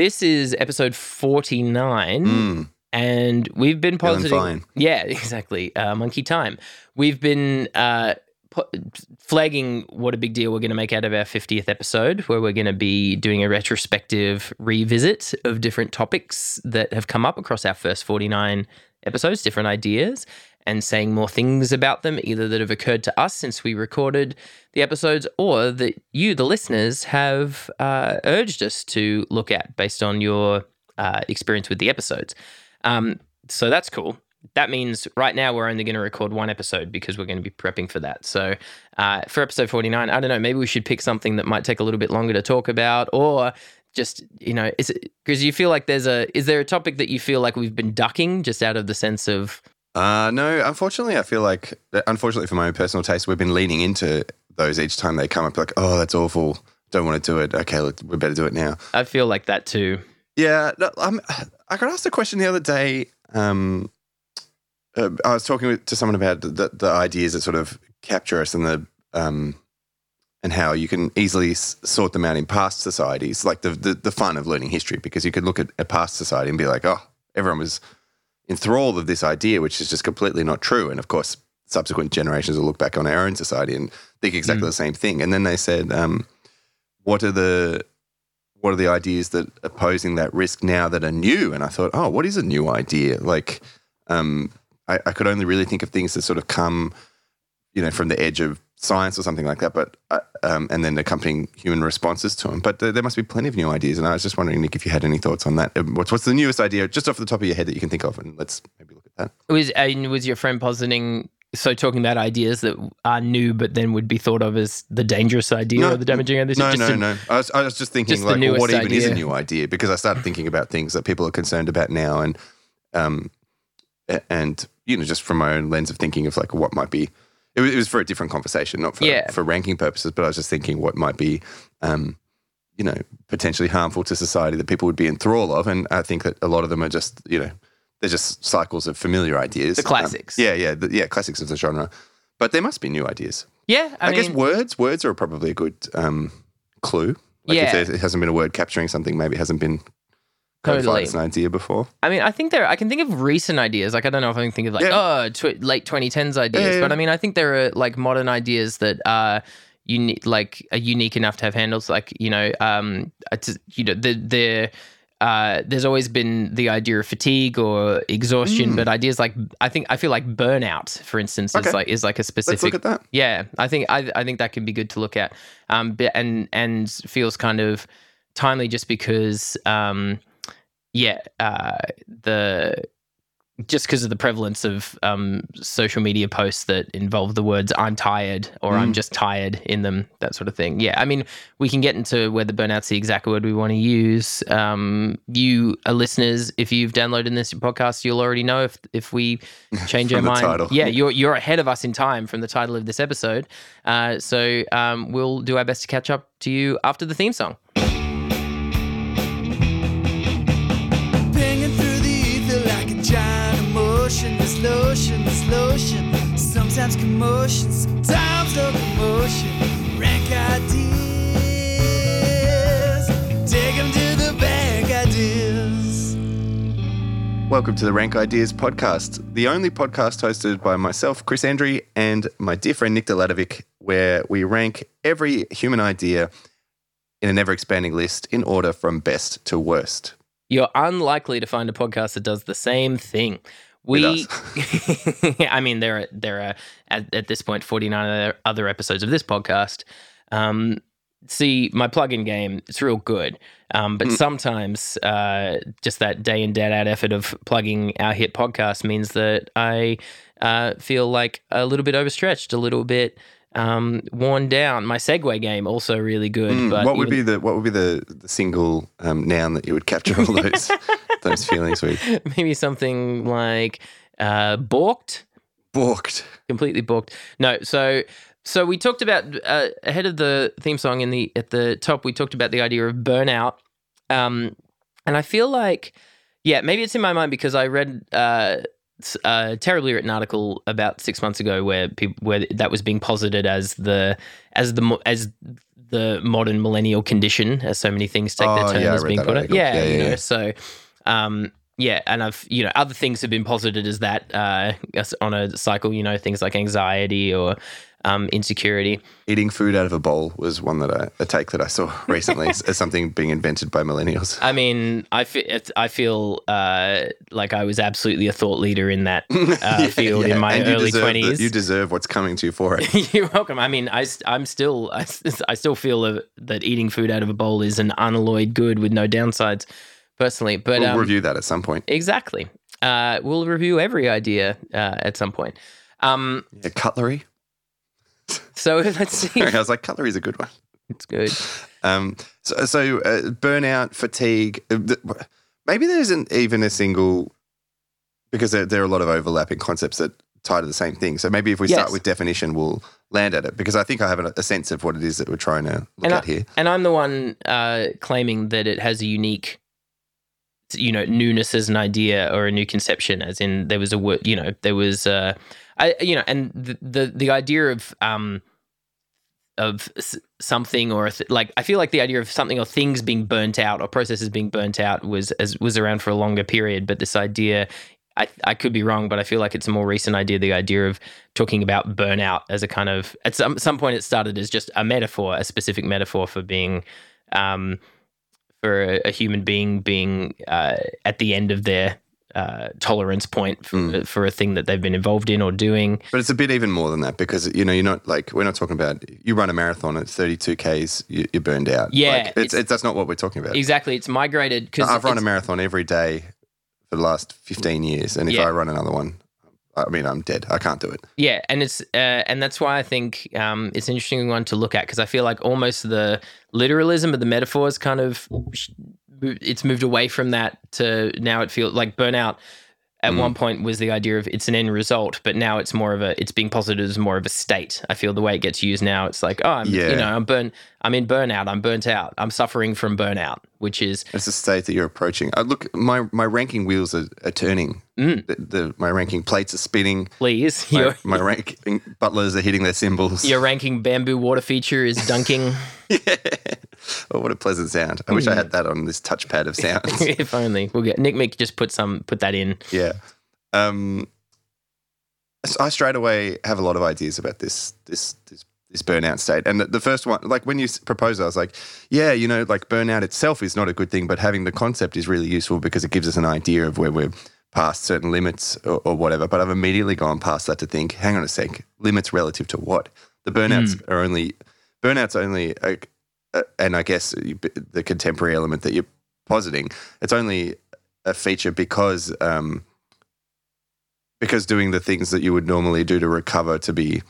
This is episode 49. Mm, And we've been positing. Yeah, exactly. Uh, monkey time. We've been uh, pu- flagging what a big deal we're going to make out of our 50th episode, where we're going to be doing a retrospective revisit of different topics that have come up across our first 49 episodes, different ideas, and saying more things about them, either that have occurred to us since we recorded the episodes or that you, the listeners, have uh, urged us to look at based on your uh, experience with the episodes. Um, so that's cool. That means right now we're only going to record one episode because we're going to be prepping for that. So uh, for episode 49, I don't know, maybe we should pick something that might take a little bit longer to talk about or just, you know, is it because you feel like there's a, is there a topic that you feel like we've been ducking just out of the sense of, Uh, no, unfortunately, I feel like, unfortunately for my own personal taste, we've been leaning into those each time they come up. Like, oh, that's awful. Don't want to do it. Okay, let we better do it now. I feel like that too. Yeah, no, I got asked a question the other day. Um, uh, I was talking to someone about the, the ideas that sort of capture us and the um, and how you can easily s- sort them out in past societies, like the, the the fun of learning history, because you could look at a past society and be like, oh, everyone was enthralled of this idea, which is just completely not true. And of course, subsequent generations will look back on our own society and think exactly the same thing. And then they said, um, what are the what are the ideas that are posing that risk now that are new? And I thought, oh, what is a new idea? Like, um, I, I could only really think of things that sort of come, you know, from the edge of science or something like that. But uh, um, and then accompanying human responses to them. But there, there must be plenty of new ideas. And I was just wondering, Nick, if you had any thoughts on that. Um, What's what's the newest idea, just off the top of your head, that you can think of? And let's maybe look at that. Was, uh, was your friend positing, so talking about ideas that are new but then would be thought of as the dangerous idea No, or the damaging idea? No, Just no, a- no. I was, I was just thinking, just like, well, what even is a new idea? Because I started thinking about things that people are concerned about now, and um, and you know, just from my own lens of thinking of like what might be. It was, it was for a different conversation, not for Yeah. for ranking purposes. But I was just thinking what might be, um, you know, potentially harmful to society that people would be enthralled of, and I think that a lot of them are just, you know, they're just cycles of familiar ideas, The Um, classics. yeah, yeah, the, yeah, classics of the genre. But there must be new ideas. Yeah, I, I, mean, guess words words are probably a good um, clue. Like Yeah. if there it hasn't been a word capturing something, maybe it hasn't been Totally. an idea before. I mean, I think there. I can think of recent ideas. Like I don't know if I can think of like Yeah. oh tw- late 2010s ideas, Yeah, yeah, but. I mean, I think there are like modern ideas that are unique, like are unique enough to have handles. Like you know, um, you know, the the. Uh, there's always been the idea of fatigue or exhaustion, Mm. but ideas like I think I feel like burnout, for instance, Okay. is like is like a specific. Let's look at that. yeah, I think I I think that could be good to look at, um, but, and and feels kind of timely just because, um, yeah, uh, the just because of the prevalence of um social media posts that involve the words "I'm tired" or "I'm Mm. just tired" in them, that sort of thing. Yeah, I mean, we can get into whether burnout's the exact word we want to use. Um, you uh, listeners, if you've downloaded this podcast, you'll already know if if we change our mind. title. Yeah, you're you're ahead of us in time from the title of this episode. Uh, so um, we'll do our best to catch up to you after the theme song. Sometimes commotion, sometimes locomotion. Rank ideas. Take 'em to the bank, ideas. Welcome to the Rank Ideas podcast, the only podcast hosted by myself, Chris Andre, and my dear friend Nick Deladovic, where we rank every human idea in an ever expanding list in order from best to worst. You're unlikely to find a podcast that does the same thing. We, I mean, there are there are at, at this point 49 other, other episodes of this podcast. Um, see, my plugin game it's real good, um, but Mm. sometimes uh, just that day in day out effort of plugging our hit podcast means that I uh, feel like a little bit overstretched, a little bit um, worn down. My segue game also really good, Mm, but what would be the what would be the, the single um, noun that you would capture all those those feelings with? maybe something like uh, balked, Balked. completely balked. No, so so we talked about uh, ahead of the theme song in the at the top. We talked about the idea of burnout, um, and I feel like yeah, maybe it's in my mind because I read uh, a terribly written article about six months ago where people where that was being posited as the as the as the modern millennial condition, as so many things take Oh, their turn yeah, as being put. article. Yeah, Yeah, you yeah, know, yeah. so um, yeah, and I've you know other things have been posited as that uh, on a cycle. You know, things like anxiety or um, insecurity. Eating food out of a bowl was one that I, a take that I saw recently as, something being invented by millennials. I mean, I fe- I feel uh, like I was absolutely a thought leader in that uh, field in my and you early twenties. You deserve what's coming to you for it. You're welcome. I mean, I, am still, I, I, still feel uh, that eating food out of a bowl is an unalloyed good with no downsides, personally. But we'll um, review that at some point. exactly, uh, we'll review every idea uh, at some point. Um, Yeah, cutlery. so let's see. I was like, cutlery is a good one. It's good. Um, so, so uh, burnout, fatigue. uh, th- Maybe there isn't even a single because there, there are a lot of overlapping concepts that tie to the same thing. So maybe if we start with definition, we'll land at it because I think I have a, a sense of what it is that we're trying to look And at here. And I'm the one uh, claiming that it has a unique, you know, newness as an idea or a new conception. As in, there was a word, you know, there was, uh, I, you know, and the the, the idea of um, of something or th- like, I feel like the idea of something or things being burnt out or processes being burnt out was as was around for a longer period. But this idea. I, I could be wrong, but I feel like it's a more recent idea. The idea of talking about burnout as a kind of at some some point it started as just a metaphor, a specific metaphor for being, um, for a, a human being being uh, at the end of their uh, tolerance point for, Mm. for a thing that they've been involved in or doing. But it's a bit even more than that because you know you're not like we're not talking about you run a marathon at 32 k's you, you're burned out. Yeah, like, it's, it's- it's that's not what we're talking about. Exactly, it's migrated because I've run a marathon every day for the last 15 years, and if Yeah. I run another one, I mean I'm dead. I can't do it. Yeah, and it's uh, and that's why I think um, it's an interesting one to look at because I feel like almost the literalism of the metaphors kind of it's moved away from that to now it feels like burnout. At Mm. one point was the idea of it's an end result, but now it's more of a it's being posited as more of a state. I feel the way it gets used now, it's like oh, I'm, Yeah. you know, I'm burn, I'm in burnout, I'm burnt out, I'm suffering from burnout, which is It's a state that you're approaching. I look, my my ranking wheels are, are turning. Mm. The, the my ranking plates are spinning. please My, my ranking butlers are hitting their cymbals. your ranking bamboo water feature is dunking. yeah. Oh, what a pleasant sound! I wish. I had that on this touchpad of sounds. if only we'll get Nick Mick just put some put that in. Yeah. Um, I straight away have a lot of ideas about this this this this burnout state. And the, the first one, like when you proposed, I was like, yeah, you know, like burnout itself is not a good thing, but having the concept is really useful because it gives us an idea of where we're past certain limits or, or whatever. But I've immediately gone past that to think, hang on a sec, limits relative to what? The burnouts are only burnouts only, uh, uh, and I guess the contemporary element that you're positing, it's only a feature because um, because doing the things that you would normally do to recover to be,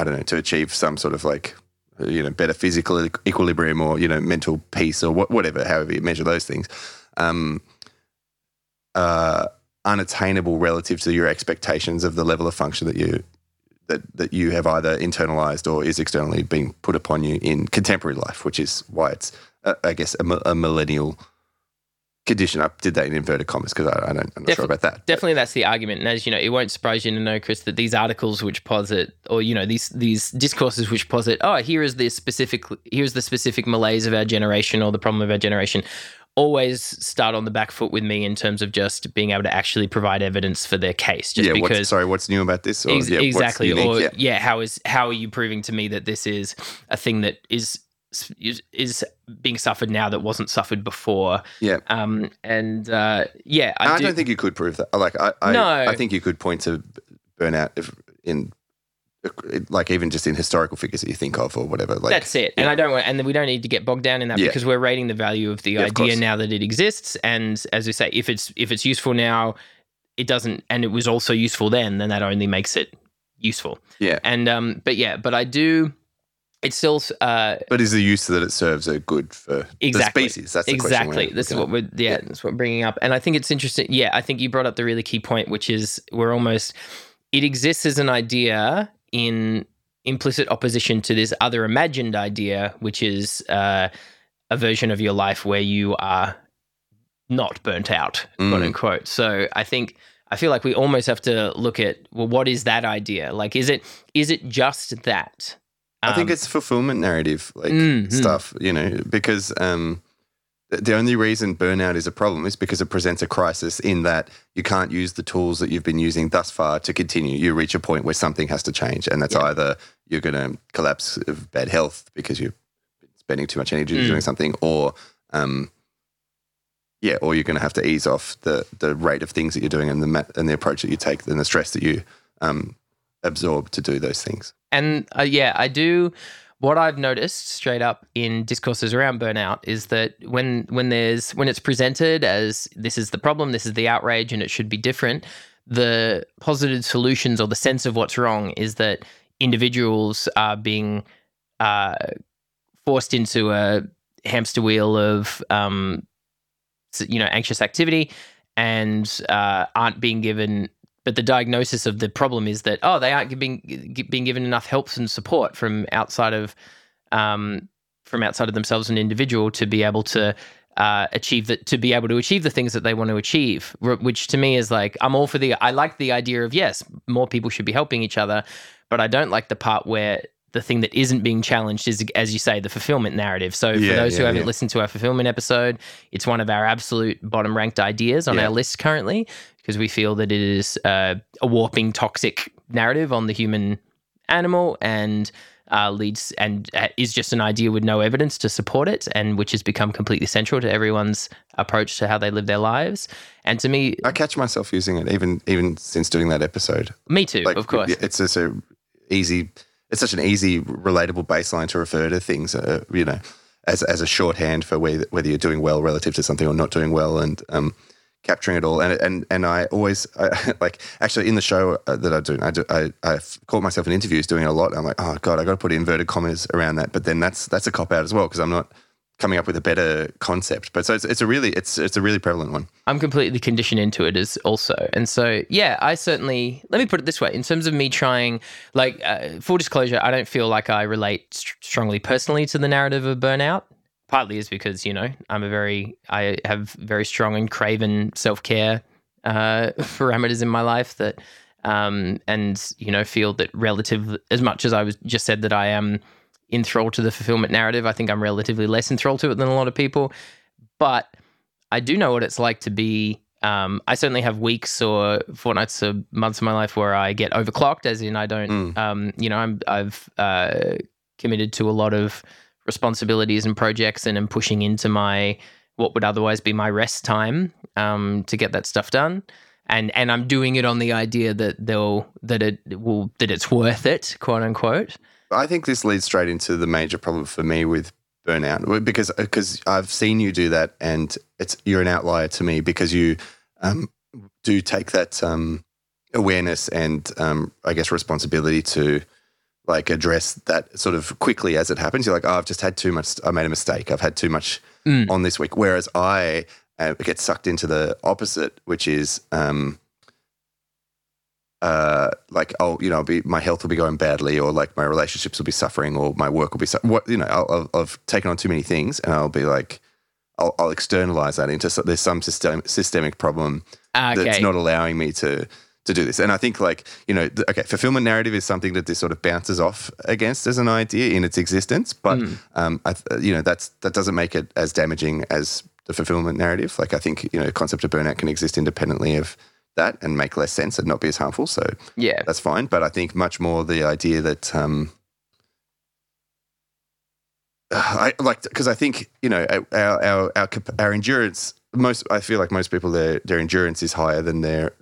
I don't know, to achieve some sort of like you know better physical equilibrium or you know mental peace or what, whatever, however you measure those things, um, uh, unattainable relative to your expectations of the level of function that you that that you have either internalized or is externally being put upon you in contemporary life, which is why it's uh, I guess a, a millennial condition. I did that in inverted commas because I, I don't, I'm not sure about that. Definitely, that's the argument. And as you know, it won't surprise you to know, Chris, that these articles which posit, or you know, these these discourses which posit, oh, here is the specific, here's the specific malaise of our generation or the problem of our generation, always start on the back foot with me in terms of just being able to actually provide evidence for their case. Just yeah, because what's, sorry, what's new about this? Or, Ex- yeah, exactly. unique? Or yeah. yeah. how is how are you proving to me that this is a thing that is is, is being suffered now that wasn't suffered before? Yeah. Um. And uh, yeah, I, I, do, don't think you could prove that. Like, I, I, No. I think you could point to burnout if in, like, even just in historical figures that you think of or whatever. Like, that's it. And I don't want, and then we don't need to get bogged down in that Yeah. because we're rating the value of the Yeah, idea course. now that it exists. And as we say, if it's if it's useful now, it doesn't, and it was also useful then, then that only makes it useful. Yeah. And um, but yeah, but I do. It's still uh But is the use that it serves a good for Exactly. the species? That's the exactly. This is what we're yeah, Yeah. that's what we're bringing up, and I think it's interesting. Yeah, I think you brought up the really key point, which is we're almost it exists as an idea in implicit opposition to this other imagined idea, which is uh, a version of your life where you are not burnt out, quote Mm. unquote. So I think I feel like we almost have to look at well, what is that idea? Like, is it is it just that? I think Um, it's fulfillment narrative like Mm, mm. stuff, you know, because um, the only reason burnout is a problem is because it presents a crisis in that you can't use the tools that you've been using thus far to continue. You reach a point where something has to change, and that's Yeah. either you're going to collapse of bad health because you're spending too much energy Mm. doing something, or um, yeah, or you're going to have to ease off the the rate of things that you're doing and the and the approach that you take and the stress that you um, absorb to do those things. And uh, yeah, I do. What I've noticed straight up in discourses around burnout is that when when there's when it's presented as this is the problem, this is the outrage, and it should be different, the positive solutions or the sense of what's wrong is that individuals are being uh, forced into a hamster wheel of um, you know anxious activity and uh, aren't being given but the diagnosis of the problem is that oh they aren't being being given enough help and support from outside of um, from outside of themselves an individual to be able to uh, achieve that to be able to achieve the things that they want to achieve which to me is like I'm all for the I like the idea of yes more people should be helping each other but I don't like the part where the thing that isn't being challenged is as you say the fulfillment narrative so for Yeah, those who haven't yeah. listened to our fulfillment episode it's one of our absolute bottom ranked ideas on Yeah. our list currently because we feel that it is uh, a warping, toxic narrative on the human animal and uh, leads and uh, is just an idea with no evidence to support it, and which has become completely central to everyone's approach to how they live their lives. And to me, I catch myself using it even even since doing that episode. me too, like, of course. it's just a easy. It's such an easy, relatable baseline to refer to things. Uh, you know, as as a shorthand for whether whether you're doing well relative to something or not doing well, and um, capturing it all. And and and I always I, like actually in the show uh, that I do, I do I I've caught myself in interviews doing a lot. I'm like, oh god, I got to put inverted commas around that. But then that's that's a cop out as well because I'm not coming up with a better concept. But so it's, it's a really it's it's a really prevalent one. I'm completely conditioned into it as also. And so, yeah, I certainly, let me put it this way in terms of me trying, like, uh, full disclosure, I don't feel like I relate st- strongly personally to the narrative of burnout. Partly is because, you know, I'm a very, I have very strong and craven self care uh, parameters in my life that, um, and, you know, feel that relative, as much as I was just said that I am enthralled to the fulfillment narrative, I think I'm relatively less enthralled to it than a lot of people. But I do know what it's like to be. Um, I certainly have weeks or fortnights or months of my life where I get overclocked, as in I don't, Mm. um, you know, I'm, I've uh, committed to a lot of responsibilities and projects, and am pushing into my what would otherwise be my rest time um, to get that stuff done. And and I'm doing it on the idea that they'll that it will that it's worth it, quote unquote. I think this leads straight into the major problem for me with burnout because because I've seen you do that and it's you're an outlier to me because you um, do take that um, awareness and um, I guess responsibility to like address that sort of quickly as it happens. You're like, oh, I've just had too much. I made a mistake. I've had too much Mm. on this week. Whereas I uh, get sucked into the opposite, which is um, uh, like, oh, you know, be, my health will be going badly, or like my relationships will be suffering, or my work will be, su- what you know, I'll, I'll, I've taken on too many things, and I'll be like, I'll, I'll externalize that into so- there's some system, systemic problem Okay. that's not allowing me to to do this. And I think like you know, th- okay, fulfillment narrative is something that this sort of bounces off against as an idea in its existence, but Mm. um, I, th- you know, that's that doesn't make it as damaging as the fulfillment narrative. Like I think you know, the concept of burnout can exist independently of that and make less sense and not be as harmful. So yeah. that's fine. But I think much more the idea that um, I like because I think you know our our our, our endurance. Most I feel like most people their their endurance is higher than their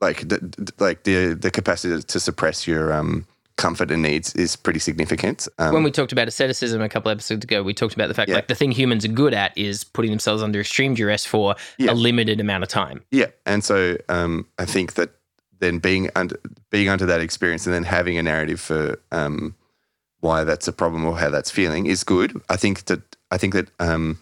like the, like the the capacity to suppress your um comfort and needs is pretty significant. Um, when we talked about asceticism a couple episodes ago, we talked about the fact Yeah. like the thing humans are good at is putting themselves under extreme duress for Yeah. a limited amount of time. Yeah, and so um, I think that then being under being under that experience and then having a narrative for um, why that's a problem or how that's feeling is good. I think that I think that um,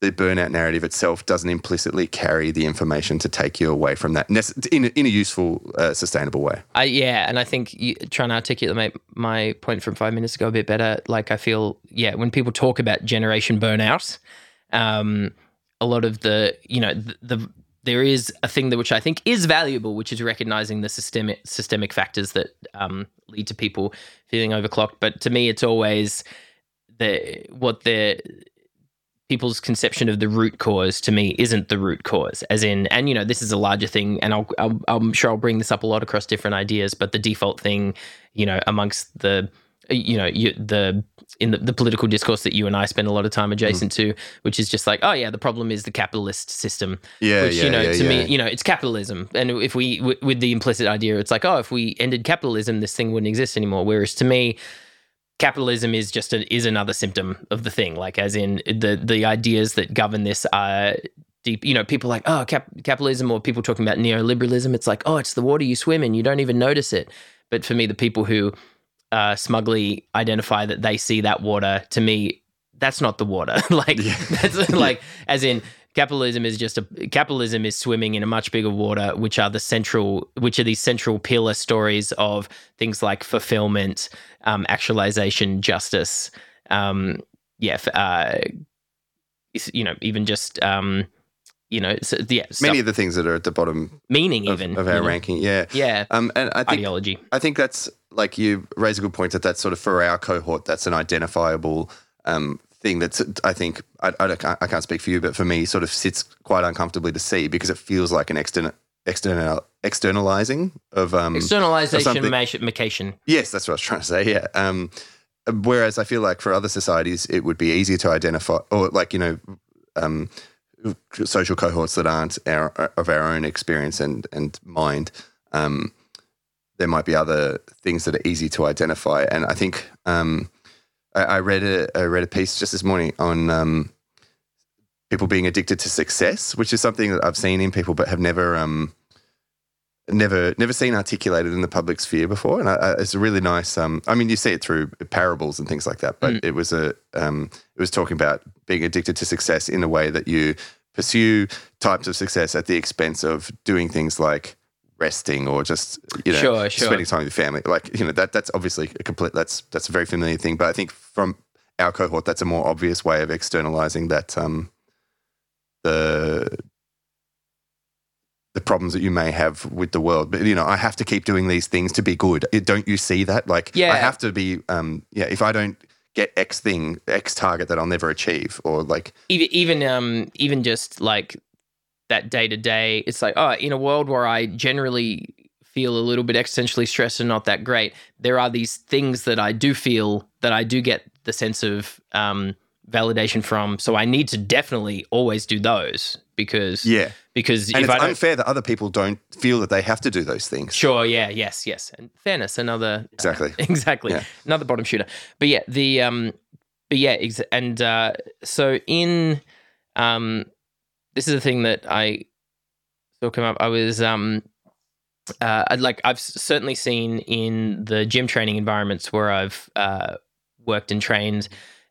the burnout narrative itself doesn't implicitly carry the information to take you away from that in a, in a useful, uh, sustainable way. I yeah, and I think you, trying to articulate my, my point from five minutes ago a bit better. Like I feel yeah, when people talk about generation burnout, um, a lot of the you know the, the there is a thing that which I think is valuable, which is recognizing the systemic systemic factors that um, lead to people feeling overclocked. But to me, it's always the what the people's conception of the root cause to me isn't the root cause as in and you know this is a larger thing and I'll, I'll i'm sure i'll bring this up a lot across different ideas but the default thing you know amongst the you know you, the in the, the political discourse that you and i spend a lot of time mm. adjacent to which is just like oh yeah the problem is the capitalist system Yeah, which yeah, you know yeah, to yeah. me you know it's capitalism and if we w- with the implicit idea it's like oh if we ended capitalism this thing wouldn't exist anymore whereas to me capitalism is just a, is another symptom of the thing like as in the the ideas that govern this are deep you know people like oh cap- capitalism or people talking about neoliberalism it's like oh it's the water you swim in you don't even notice it but for me the people who uh, smugly identify that they see that water to me that's not the water like Yeah. that's like as in capitalism is just a capitalism is swimming in a much bigger water which are the central which are these central pillar stories of things like fulfillment um, actualization justice um, yeah uh, you know even just um, you know so, yeah Many stuff- of the things that are at the bottom meaning of, even of our know? ranking. Yeah. yeah Um, and I think ideology I think that's like you raise a good point that that's sort of for our cohort, that's an identifiable um, thing that's, I think, I, I, I can't speak for you, but for me, sort of sits quite uncomfortably to see because it feels like an external, external, externalizing of. Um, externalization macation yes, that's what I was trying to say. Yeah. Um, whereas I feel like for other societies, it would be easier to identify, or like, you know, um, social cohorts that aren't our, of our own experience and, and mind. Um, there might be other things that are easy to identify. And I think um, I, I read a I read a piece just this morning on um, people being addicted to success, which is something that I've seen in people, but have never um, never never seen articulated in the public sphere before. And I, I, it's a really nice. Um, I mean, you see it through parables and things like that, but it was a um, it was talking about being addicted to success in a way that you pursue types of success at the expense of doing things like resting or just you know Sure, sure. spending time with your family. Like you know that that's obviously a complete that's that's a very familiar thing. But i think from our cohort that's a more obvious way of externalizing that um the the problems that you may have with the world. But you know i have to keep doing these things to be good. Don't you see that? Like Yeah. i have to be um yeah if i don't get x thing x target that i'll never achieve or like even even um even just like that day to day it's like oh in a world where i generally feel a little bit existentially stressed and not that great there are these things that i do feel that i do get the sense of um validation from. So i need to definitely always do those because yeah. because and if it's unfair that other people don't feel that they have to do those things. Sure yeah yes yes. And fairness another exactly. exactly. Yeah. another bottom shooter. But yeah the um but yeah ex- and uh so in um this is a thing that i saw come up i was um uh I'd like i've certainly seen in the gym training environments where i've uh worked and trained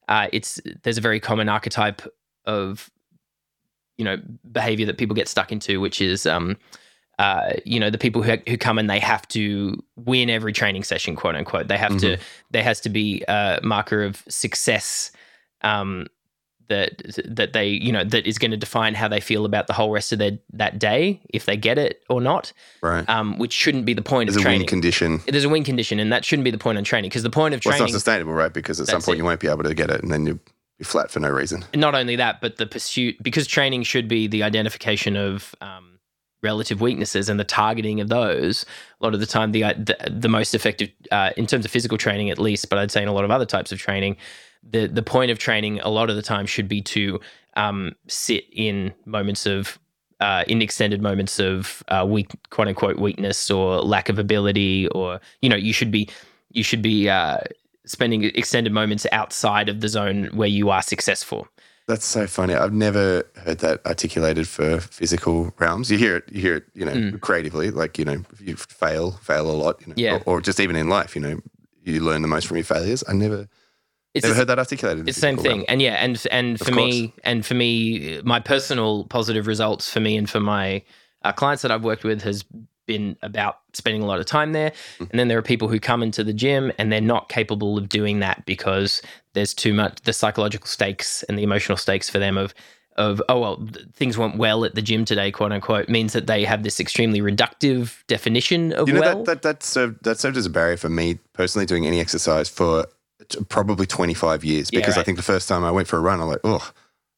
uh it's there's a very common archetype of you know behavior that people get stuck into which is um uh, you know the people who who come and they have to win every training session, quote unquote. They have to. There has to be a marker of success um, that that they you know that is going to define how they feel about the whole rest of their that day, if they get it or not. right Um, which shouldn't be the point there's of a training. win condition There's a win condition, and that shouldn't be the point of training because the point of well, it's not sustainable right because at some point it. you won't be able to get it and then you'll be flat for no reason not only that, but the pursuit because training should be the identification of um, relative weaknesses and the targeting of those. A lot of the time, the the, the most effective uh, in terms of physical training, at least, but I'd say in a lot of other types of training, the the point of training a lot of the time should be to um, sit in moments of uh, in extended moments of uh, weak, quote unquote, weakness or lack of ability, or you know, you should be you should be uh, spending extended moments outside of the zone where you are successful. That's so funny. I've never heard that articulated for physical realms. You hear it, you hear it, you know, Mm. creatively, like, you know, if you fail, fail a lot, you know, Yeah. or, or just even in life, you know, you learn the most from your failures. I never, It's never the- heard that articulated. It's the same thing, realm. and yeah, and and for me, and for me, my personal positive results for me and for my uh, clients that I've worked with has been about spending a lot of time there. Mm. And then there are people who come into the gym and they're not capable of doing that because there's too much the psychological stakes and the emotional stakes for them of of oh well th- things went well at the gym today quote unquote means that they have this extremely reductive definition of You know well that, that that served that served as a barrier for me personally doing any exercise for probably 25 years Yeah, because I think the first time I went for a run, I'm like, oh,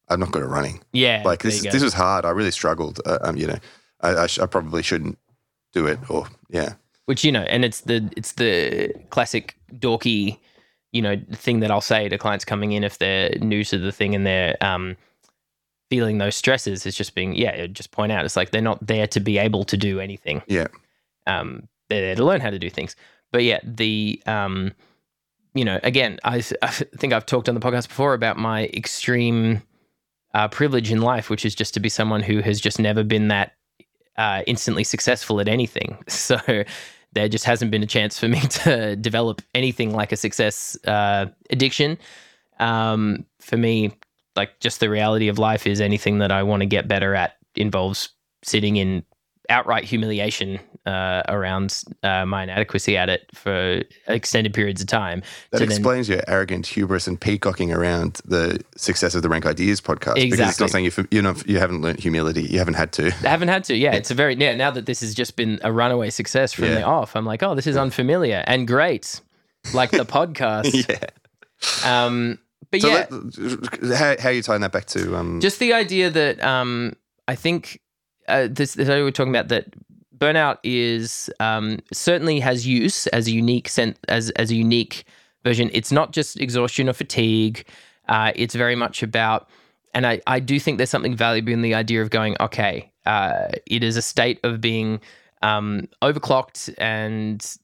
I'm not good at running. yeah Like this, this was hard. I really struggled. Uh, um, you know, I, I, sh- I probably shouldn't do it. Or yeah, which you know and it's the it's the classic dorky you know thing that i'll say to clients coming in if they're new to the thing and they're um feeling those stresses is just being yeah just point out it's like they're not there to be able to do anything. Yeah, um they're there to learn how to do things. But yeah the um you know again i, I think i've talked on the podcast before about my extreme uh, privilege in life which is just to be someone who has just never been that uh, instantly successful at anything. So there just hasn't been a chance for me to develop anything like a success uh, addiction. Um, for me like just the reality of life is anything that i want to get better at involves sitting in outright humiliation uh, around uh, my inadequacy at it for extended periods of time. that to then- explains your arrogant hubris and peacocking around the success of the Rank Ideas podcast. Because it's Exactly. not saying you you you haven't learned humility. You haven't had to. I haven't had to. Yeah, it's a very yeah. Now that this has just been a runaway success from Yeah. the off, I'm like, oh, this is unfamiliar and great, like the podcast. yeah. Um, but So yeah, let- how how are you tying that back to um? just the idea that um, I think uh, this, this we were talking about that burnout is um, certainly has use as a unique sen- as as a unique version. It's not just exhaustion or fatigue. Uh, it's very much about, and I I do think there's something valuable in the idea of going okay. Uh, it is a state of being um, overclocked and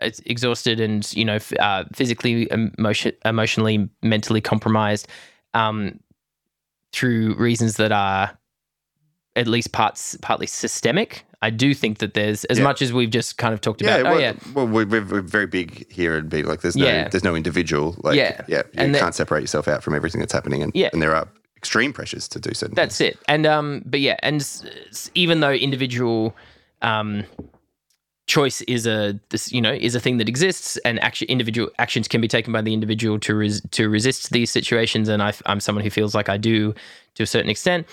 exhausted and you know uh, physically emotion, emotionally mentally compromised um, through reasons that are at least parts partly systemic i do think that there's as Yeah. much as we've just kind of talked about well, oh yeah well we're, we're very big here and be like there's no Yeah. there's no individual like Yeah. yeah you And can't separate yourself out from everything that's happening and Yeah. and there are extreme pressures to do certain That's it. And um, but yeah, and even though individual um choice is a this you know is a thing that exists, and action individual actions can be taken by the individual to res, to resist these situations, and I, I'm someone who feels like I do to a certain extent.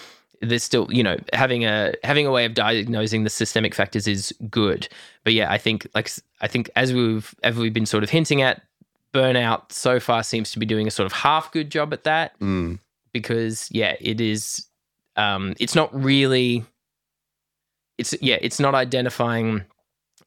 There's still you know having a having a way of diagnosing the systemic factors is good, but yeah, I think like i think as we've as we've been sort of hinting at. Burnout so far seems to be doing a sort of half good job at that Mm. because yeah, it is. Um, it's not really. It's yeah, it's not identifying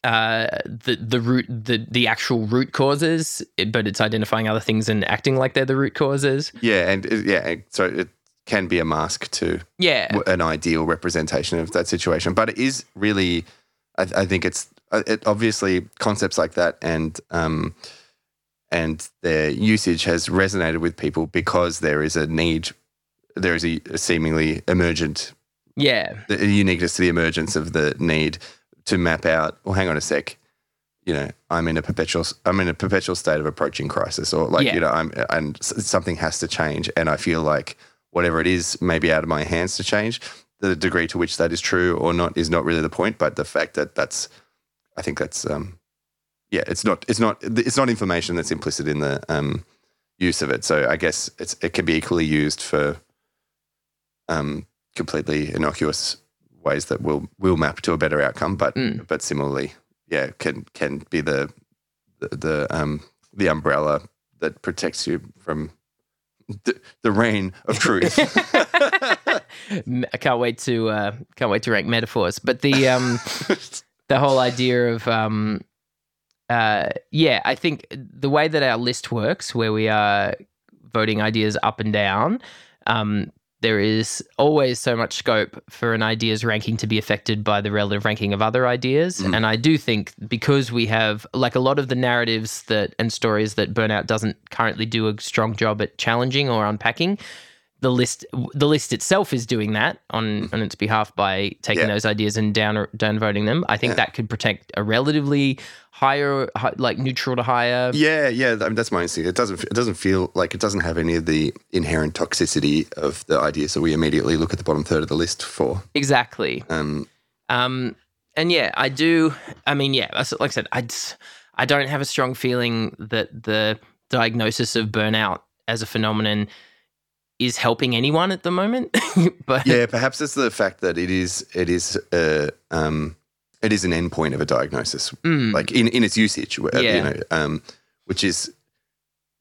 uh, the the root the the actual root causes, but it's identifying other things and acting like they're the root causes. yeah and yeah and so it can be a mask to Yeah, w- an ideal representation of that situation. But it is really, I, I think it's uh, it, obviously concepts like that and um, and their usage has resonated with people because there is a need, there is a, a seemingly emergent, yeah, a uniqueness to the emergence of the need to map out. Well, hang on a sec. You know, I'm in a perpetual, I'm in a perpetual state of approaching crisis, or like, Yeah. you know, I'm, and something has to change, and I feel like whatever it is may be out of my hands to change. The degree to which that is true or not is not really the point, but the fact that that's, I think that's, um, yeah, it's not, it's not, it's not information that's implicit in the um, use of it. So I guess it's, it can be equally used for um, completely innocuous ways that will will map to a better outcome, but Mm. but similarly, yeah, can can be the the, the um the umbrella that protects you from the, the rain of truth. I can't wait to uh, can't wait to rank metaphors. But the um, the whole idea of um, uh, yeah, I think the way that our list works, where we are voting ideas up and down, um, there is always so much scope for an idea's ranking to be affected by the relative ranking of other ideas. Mm. And I do think because we have like a lot of the narratives that and stories that Burnout doesn't currently do a strong job at challenging or unpacking. The list, the list itself is doing that on on its behalf by taking Yeah. those ideas and down down voting them. I think Yeah. that could protect a relatively higher, hi- like neutral to higher. yeah, yeah, I mean, that's my instinct. It doesn't it doesn't feel like it doesn't have any of the inherent toxicity of the ideas that we immediately look at the bottom third of the list for. Exactly. Um, Um, and yeah, I do. I mean, yeah, like I said, I I don't have a strong feeling that the diagnosis of burnout as a phenomenon is helping anyone at the moment. but yeah, perhaps it's the fact that it is it is uh, um, it is an endpoint of a diagnosis, Mm. like in, in its usage, uh, Yeah. you know, um, which is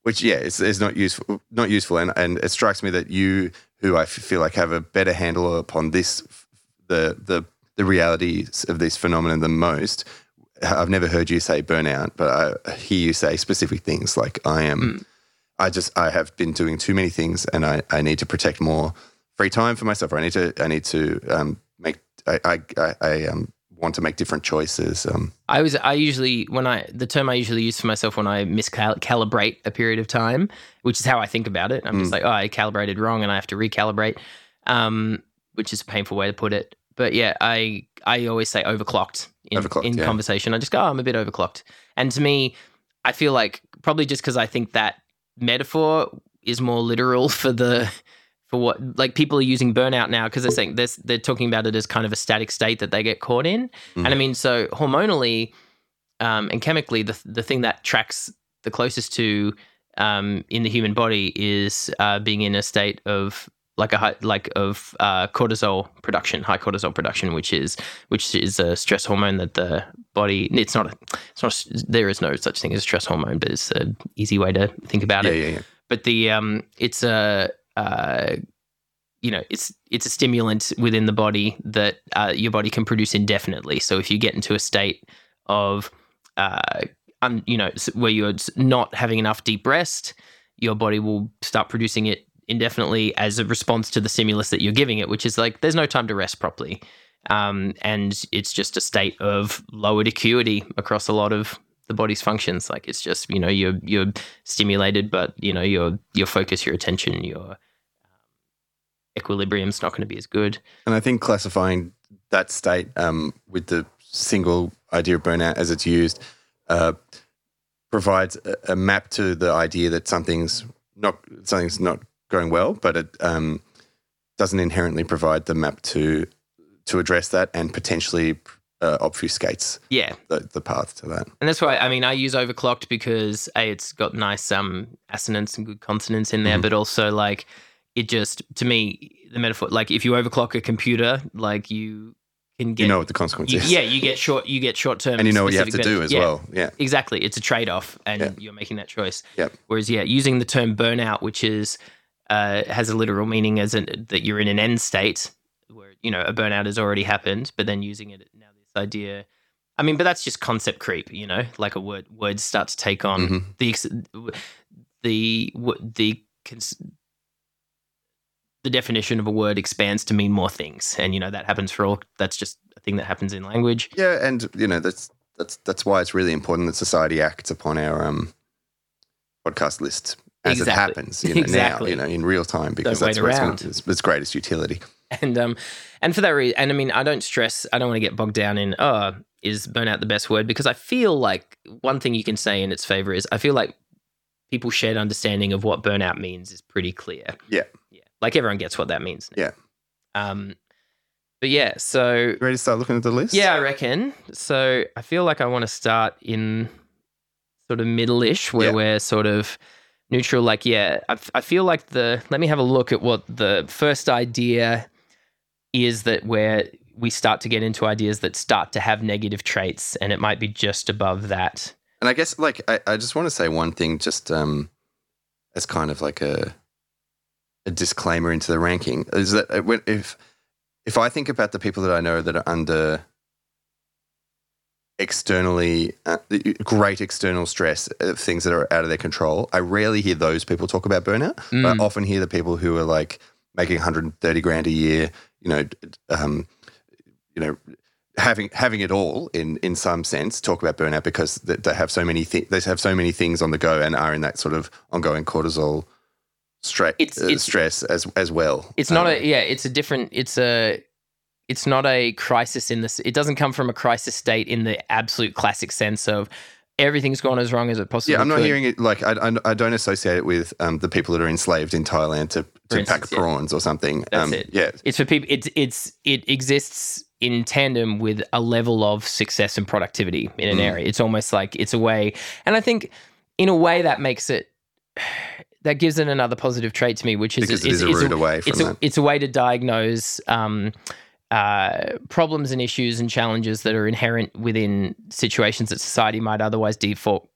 which yeah, it's, it's not useful, not useful, and and it strikes me that you, who I feel like have a better handle upon this, the the the realities of this phenomenon than most. I've never heard you say burnout, but I hear you say specific things like I am. Mm. I just I have been doing too many things, and I, I need to protect more free time for myself. Or I need to I need to um, make I I, I, I um, want to make different choices. Um, I was I usually when I the term I usually use for myself when I miscalibrate a period of time, which is how I think about it. I'm just Mm. like, oh, I calibrated wrong, and I have to recalibrate, um, which is a painful way to put it. But yeah, I I always say overclocked in, Overclocked, in yeah. conversation. I just go, oh, I'm a bit overclocked, and to me, I feel like probably just because I think that metaphor is more literal for the for what like people are using burnout now because they're saying this they're talking about it as kind of a static state that they get caught in Mm. and i mean so hormonally um, and chemically the, the thing that tracks the closest to um, in the human body is uh, being in a state of like a high, like of uh, cortisol production, high cortisol production, which is which is a stress hormone that the body. It's not. A, it's not. A, there is no such thing as stress hormone, but it's an easy way to think about yeah, it yeah, yeah. but the um it's a uh you know it's it's a stimulant within the body that uh, your body can produce indefinitely so if you get into a state of uh un, you know where you're not having enough deep rest your body will start producing it indefinitely as a response to the stimulus that you're giving it which is like there's no time to rest properly. Um, and it's just a state of lowered acuity across a lot of the body's functions. Like it's just you know you're you're stimulated but you know your your focus your attention your um, equilibrium's not going to be as good. And I think classifying that state um, with the single idea of burnout as it's used uh, provides a, a map to the idea that something's not something's not going well, but it um, doesn't inherently provide the map to to address that and potentially uh, obfuscates yeah the, the path to that. and that's why i mean i use overclocked because a it's got nice um assonance and good consonants in there Mhm. but also like it just to me the metaphor like if you overclock a computer like you can get you know what the consequences. you- is, yeah you get short you get short term and you know what you have to do as yeah. well. Yeah, Exactly. It's a trade off and Yeah. you're making that choice. Yep. Whereas, yeah, using the term burnout, which is uh, has a literal meaning as in, that you're in an end state where, you know, a burnout has already happened, but then using it now, this idea. I mean, but that's just concept creep, you know, like a word, words start to take on Mhm. the, the, the, the definition of a word expands to mean more things. And, you know, that happens for all, that's just a thing that happens in language. yeah, and you know that's that's that's why it's really important that society acts upon our um, podcast list as Exactly. it happens. You know, Exactly. now, you know, in real time because Don't that's where it's, around. it's its greatest utility. and um and for that reason and i mean i don't stress i don't want to get bogged down in oh is burnout the best word because i feel like one thing you can say in its favor is i feel like people's shared understanding of what burnout means is pretty clear Yeah. yeah like everyone gets what that means now. Yeah. um but yeah so You ready to start looking at the list? yeah i reckon so i feel like i want to start in sort of middle-ish where Yeah. we're sort of neutral like yeah I, I feel like the let me have a look at what the first idea is that where we start to get into ideas that start to have negative traits and it might be just above that. And I guess like I, I just want to say one thing just um as kind of like a a disclaimer into the ranking is that uh, if if I think about the people that I know that are under externally uh, great external stress of things that are out of their control, I rarely hear those people talk about burnout. But I Mm. often hear the people who are like making 130 grand a year, you know, um, you know, having having it all in in some sense talk about burnout because they, they have so many thi- they have so many things on the go and are in that sort of ongoing cortisol stre- It's- uh, it's- stress as as well. it's not Um, a yeah it's a different it's a it's not a crisis in this it doesn't come from a crisis state in the absolute classic sense of everything's gone as wrong as it possibly yeah, I'm not could. hearing it like I, I, I don't associate it with um, the people that are enslaved in Thailand to, to pack instance, yeah. prawns or something. That's um, it. Yeah, It's for people. It's it's it exists in tandem with a level of success and productivity in an Mm. area. It's almost like it's a way, and I think in a way that makes it that gives it another positive trait to me, which is Because it's, is a it's away from it's a, that. it's a way to diagnose um, uh, problems and issues and challenges that are inherent within situations that society might otherwise default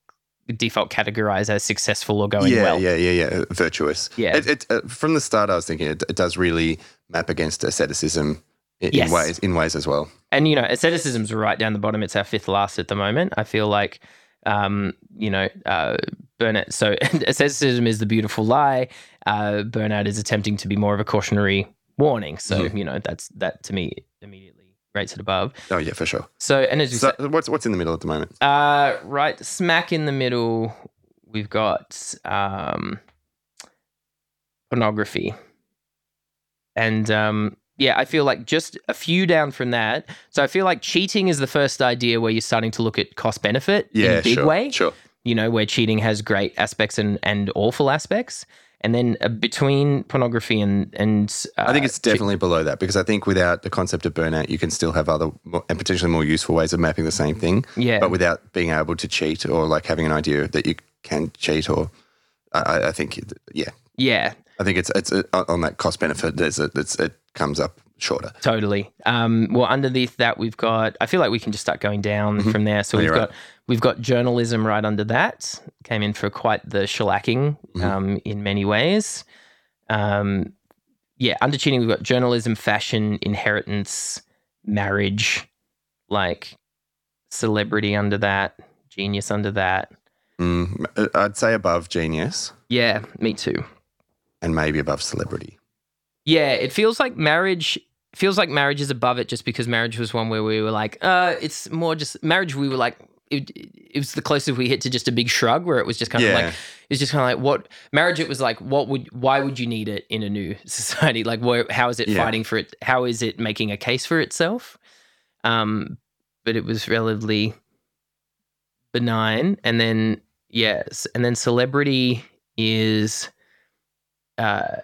default categorize as successful or going yeah, well. yeah, yeah, yeah. Virtuous. Yeah. It, it, uh, from the start, I was thinking it, it does really map against asceticism in, Yes. in ways in ways as well. and you know asceticism's right down the bottom it's our fifth last at the moment i feel like um you know uh burnout so asceticism is the beautiful lie uh burnout is attempting to be more of a cautionary warning so Mm-hmm. you know that's that to me immediately rates it above Oh yeah, for sure. so and as you So said what's what's in the middle at the moment? uh right smack in the middle we've got um pornography and um yeah i feel like just a few down from that so i feel like cheating is the first idea where you're starting to look at cost benefit in a big sure, way Sure. you know where cheating has great aspects and and awful aspects and then uh, between pornography and and uh, I think it's che- definitely below that because I think without the concept of burnout, you can still have other more, and potentially more useful ways of mapping the same thing, yeah but without being able to cheat or like having an idea that you can cheat or. I, I- think, yeah, yeah I think it's it's uh, on that cost benefit. There's a, it's, it comes up shorter. Totally. Um, well, underneath that, we've got. I feel like we can just start going down Mhm. from there. So No, we've got we've got journalism right under that. Came in for quite the shellacking Mhm. um, in many ways. Um, yeah, under cheating, we've got journalism, fashion, inheritance, marriage, like celebrity under that, genius under that. Mm, uh, I'd say above genius Yeah, me too. and maybe above celebrity. Yeah, it feels like marriage feels like marriage is above it just because marriage was one where we were like, uh, it's more just marriage we were like it, it was the closest we hit to just a big shrug where it was just kind of like it's just kind of like what marriage it was like what would why would you need it in a new society? Like where, how is it Yeah. fighting for it how is it making a case for itself? Um but it was relatively benign. And then yes. And then celebrity is uh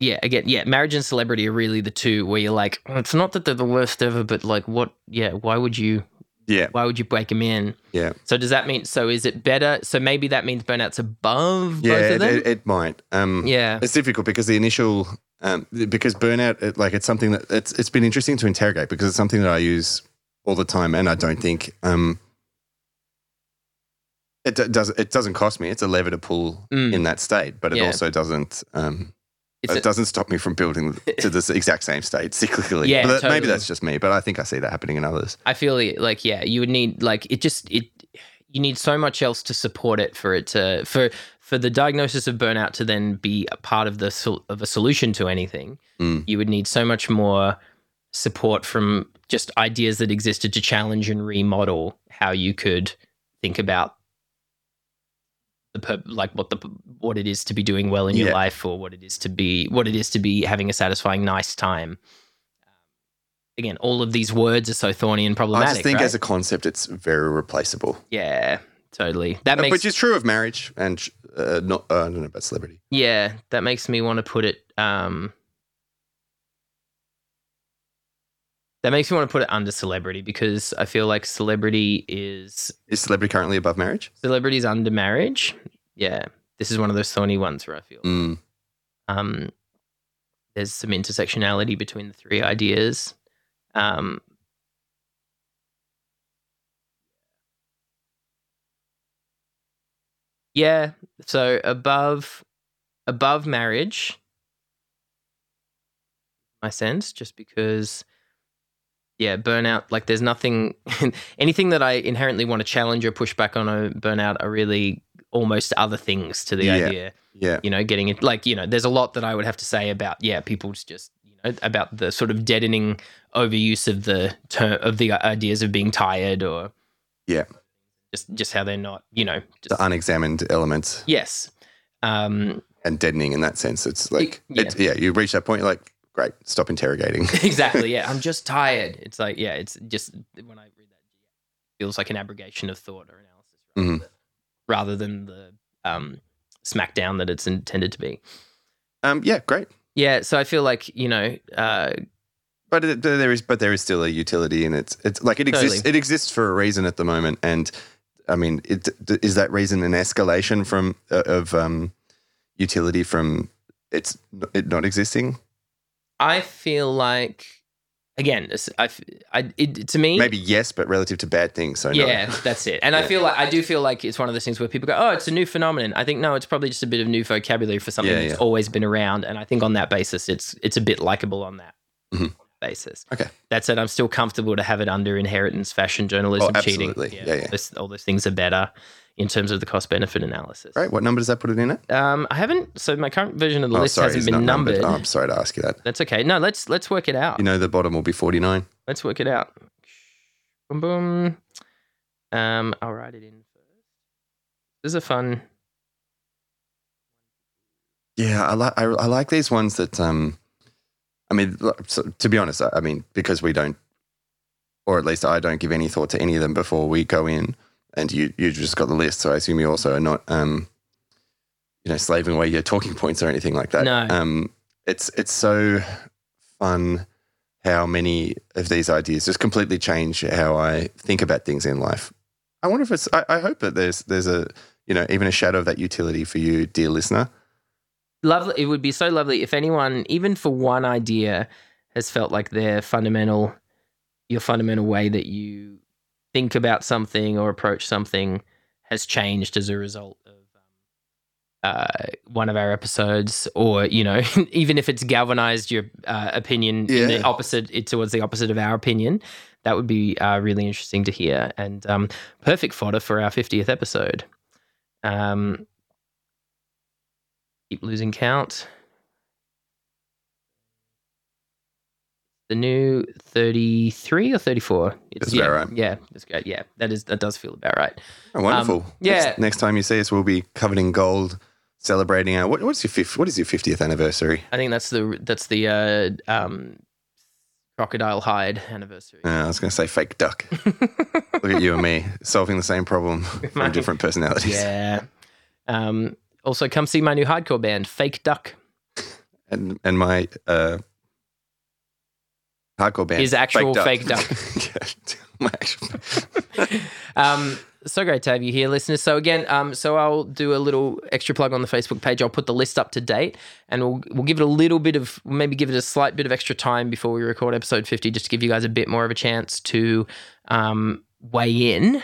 yeah again yeah marriage and celebrity are really the two where you're like "Oh, it's not that they're the worst ever but like what yeah why would you Yeah. why would you break them in Yeah. so does that mean so is it better so maybe that means burnout's above Yeah, both of it, them it, it might. Um, yeah It's difficult because the initial, um, because burnout, it, like it's something that it's it's been interesting to interrogate because it's something that I use all the time, and I don't think um, it does it doesn't cost me. It's a lever to pull Mm. in that state, but it Yeah. also doesn't. Um, It's it a- doesn't stop me from building to this exact same state cyclically. Yeah, that- totally. maybe that's just me, but I think I see that happening in others. I feel like yeah, you would need like it just it you need so much else to support it for it to for for the diagnosis of burnout to then be a part of the sol- of a solution to anything. Mm. You would need so much more support from just ideas that existed to challenge and remodel how you could think about the pur- like what the what it is to be doing well in your Yeah. life or what it is to be what it is to be having a satisfying nice time again, all of these words are so thorny and problematic. I just think right? as a concept, it's very replaceable, yeah, totally. That Uh, makes which is true of marriage and uh, not. Uh, I don't know about celebrity. yeah, that makes me want to put it. Um, that makes me want to put it under celebrity because I feel like celebrity is Is celebrity currently above marriage? celebrity is under marriage. Yeah, this is one of those thorny ones where I feel Mm. um, there's some intersectionality between the three ideas. Um, yeah, so above above marriage, my sense, just because, yeah, burnout. Like, there's nothing, anything that I inherently want to challenge or push back on a burnout are really almost other things to the Yeah. idea Yeah. you know, getting it like, you know, there's a lot that I would have to say about, yeah, people's just, you know, about the sort of deadening overuse of the term of the ideas of being tired or, Yeah. just, just how they're not, you know, just, The unexamined elements yes. Um, and deadening in that sense. It's like, yeah. It's, yeah, you reach that point, you're like, great, stop interrogating. exactly. Yeah. I'm just tired. It's like, yeah, it's just when I read that, it feels like an abrogation of thought or analysis rather, Mhm. than, rather than the um, smackdown that it's intended to be. um, yeah, great. Yeah. So I feel like, you know, uh, But it, there is, but there is still a utility, and it's it's like it exists. Totally. It exists for a reason at the moment, and I mean, it, is that reason an escalation from uh, of um, utility from it's it not existing? I feel like again, I, I- it, to me, Maybe yes, but relative to bad things. So no. yeah, that's it. And I feel like I do feel like it's one of those things where people go, "Oh, it's a new phenomenon." I think no, it's probably just a bit of new vocabulary for something Yeah, that's yeah. always been around. And I think on that basis, it's it's a bit likable on that Mhm. Basis. Okay. That said, I'm still comfortable to have it under inheritance, fashion, journalism, Oh, cheating. absolutely. Yeah, yeah. All, those, all those things are better in terms of the cost benefit analysis. Right. What number does that put it in at? Um, I haven't. So my current version of the Oh, list sorry, hasn't been not numbered. Oh, I'm sorry to ask you that. That's okay. No, let's let's work it out. You know, the bottom will be 49. Let's work it out. Boom, boom. Um, I'll write it in first. This is a fun. Yeah, I like I, I like these ones that um, I mean, to be honest, I, I mean, because we don't, or at least I don't give any thought to any of them before we go in, and you you just got the list, so I assume you also are not um, you know, slaving away your talking points or anything like that. No. Um, it's it's so fun how many of these ideas just completely change how I think about things in life. I wonder if it's. I, I hope that there's there's a you know even a shadow of that utility for you, dear listener. Lovely. It would be so lovely if anyone, even for one idea, has felt like their fundamental, your fundamental way that you think about something or approach something has changed as a result of um, uh, one of our episodes, or you know, even if it's galvanized your uh, opinion in the opposite, it towards the opposite of our opinion. That would be uh, really interesting to hear, and um, perfect fodder for our fiftieth episode. Um, keep losing count. The new 33 or 34? It's, That's yeah, about right. Yeah, that's great. Yeah, that is that does feel about right. Oh, wonderful. Um, yeah. Next, next time you see us, we'll be covered in gold, celebrating our what, what's your fifth? What is your fiftieth anniversary? I think that's the that's the uh, um, crocodile hide anniversary. Uh, I was going to say fake duck. Look at you and me solving the same problem from different personalities. yeah. Um, also, come see my new hardcore band, Fake Duck. And and my uh, hardcore band His actual Fake fake duck. yeah, my actual. um, so great to have you here, listeners. So again, um, so I'll do a little extra plug on the Facebook page. I'll put the list up to date, and we'll we'll give it a little bit of maybe give it a slight bit of extra time before we record episode fifty, just to give you guys a bit more of a chance to um, weigh in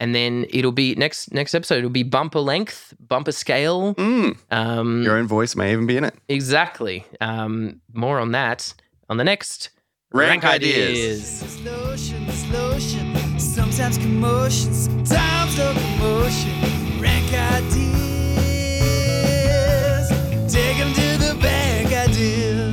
and then it'll be next next episode. It'll be bumper length, bumper scale. Mm. Um, Your own voice may even be in it. Exactly. Um, more on that on the next rank, rank ideas. ideas. Sometimes. Rank ideas. Take them to the bank ideas.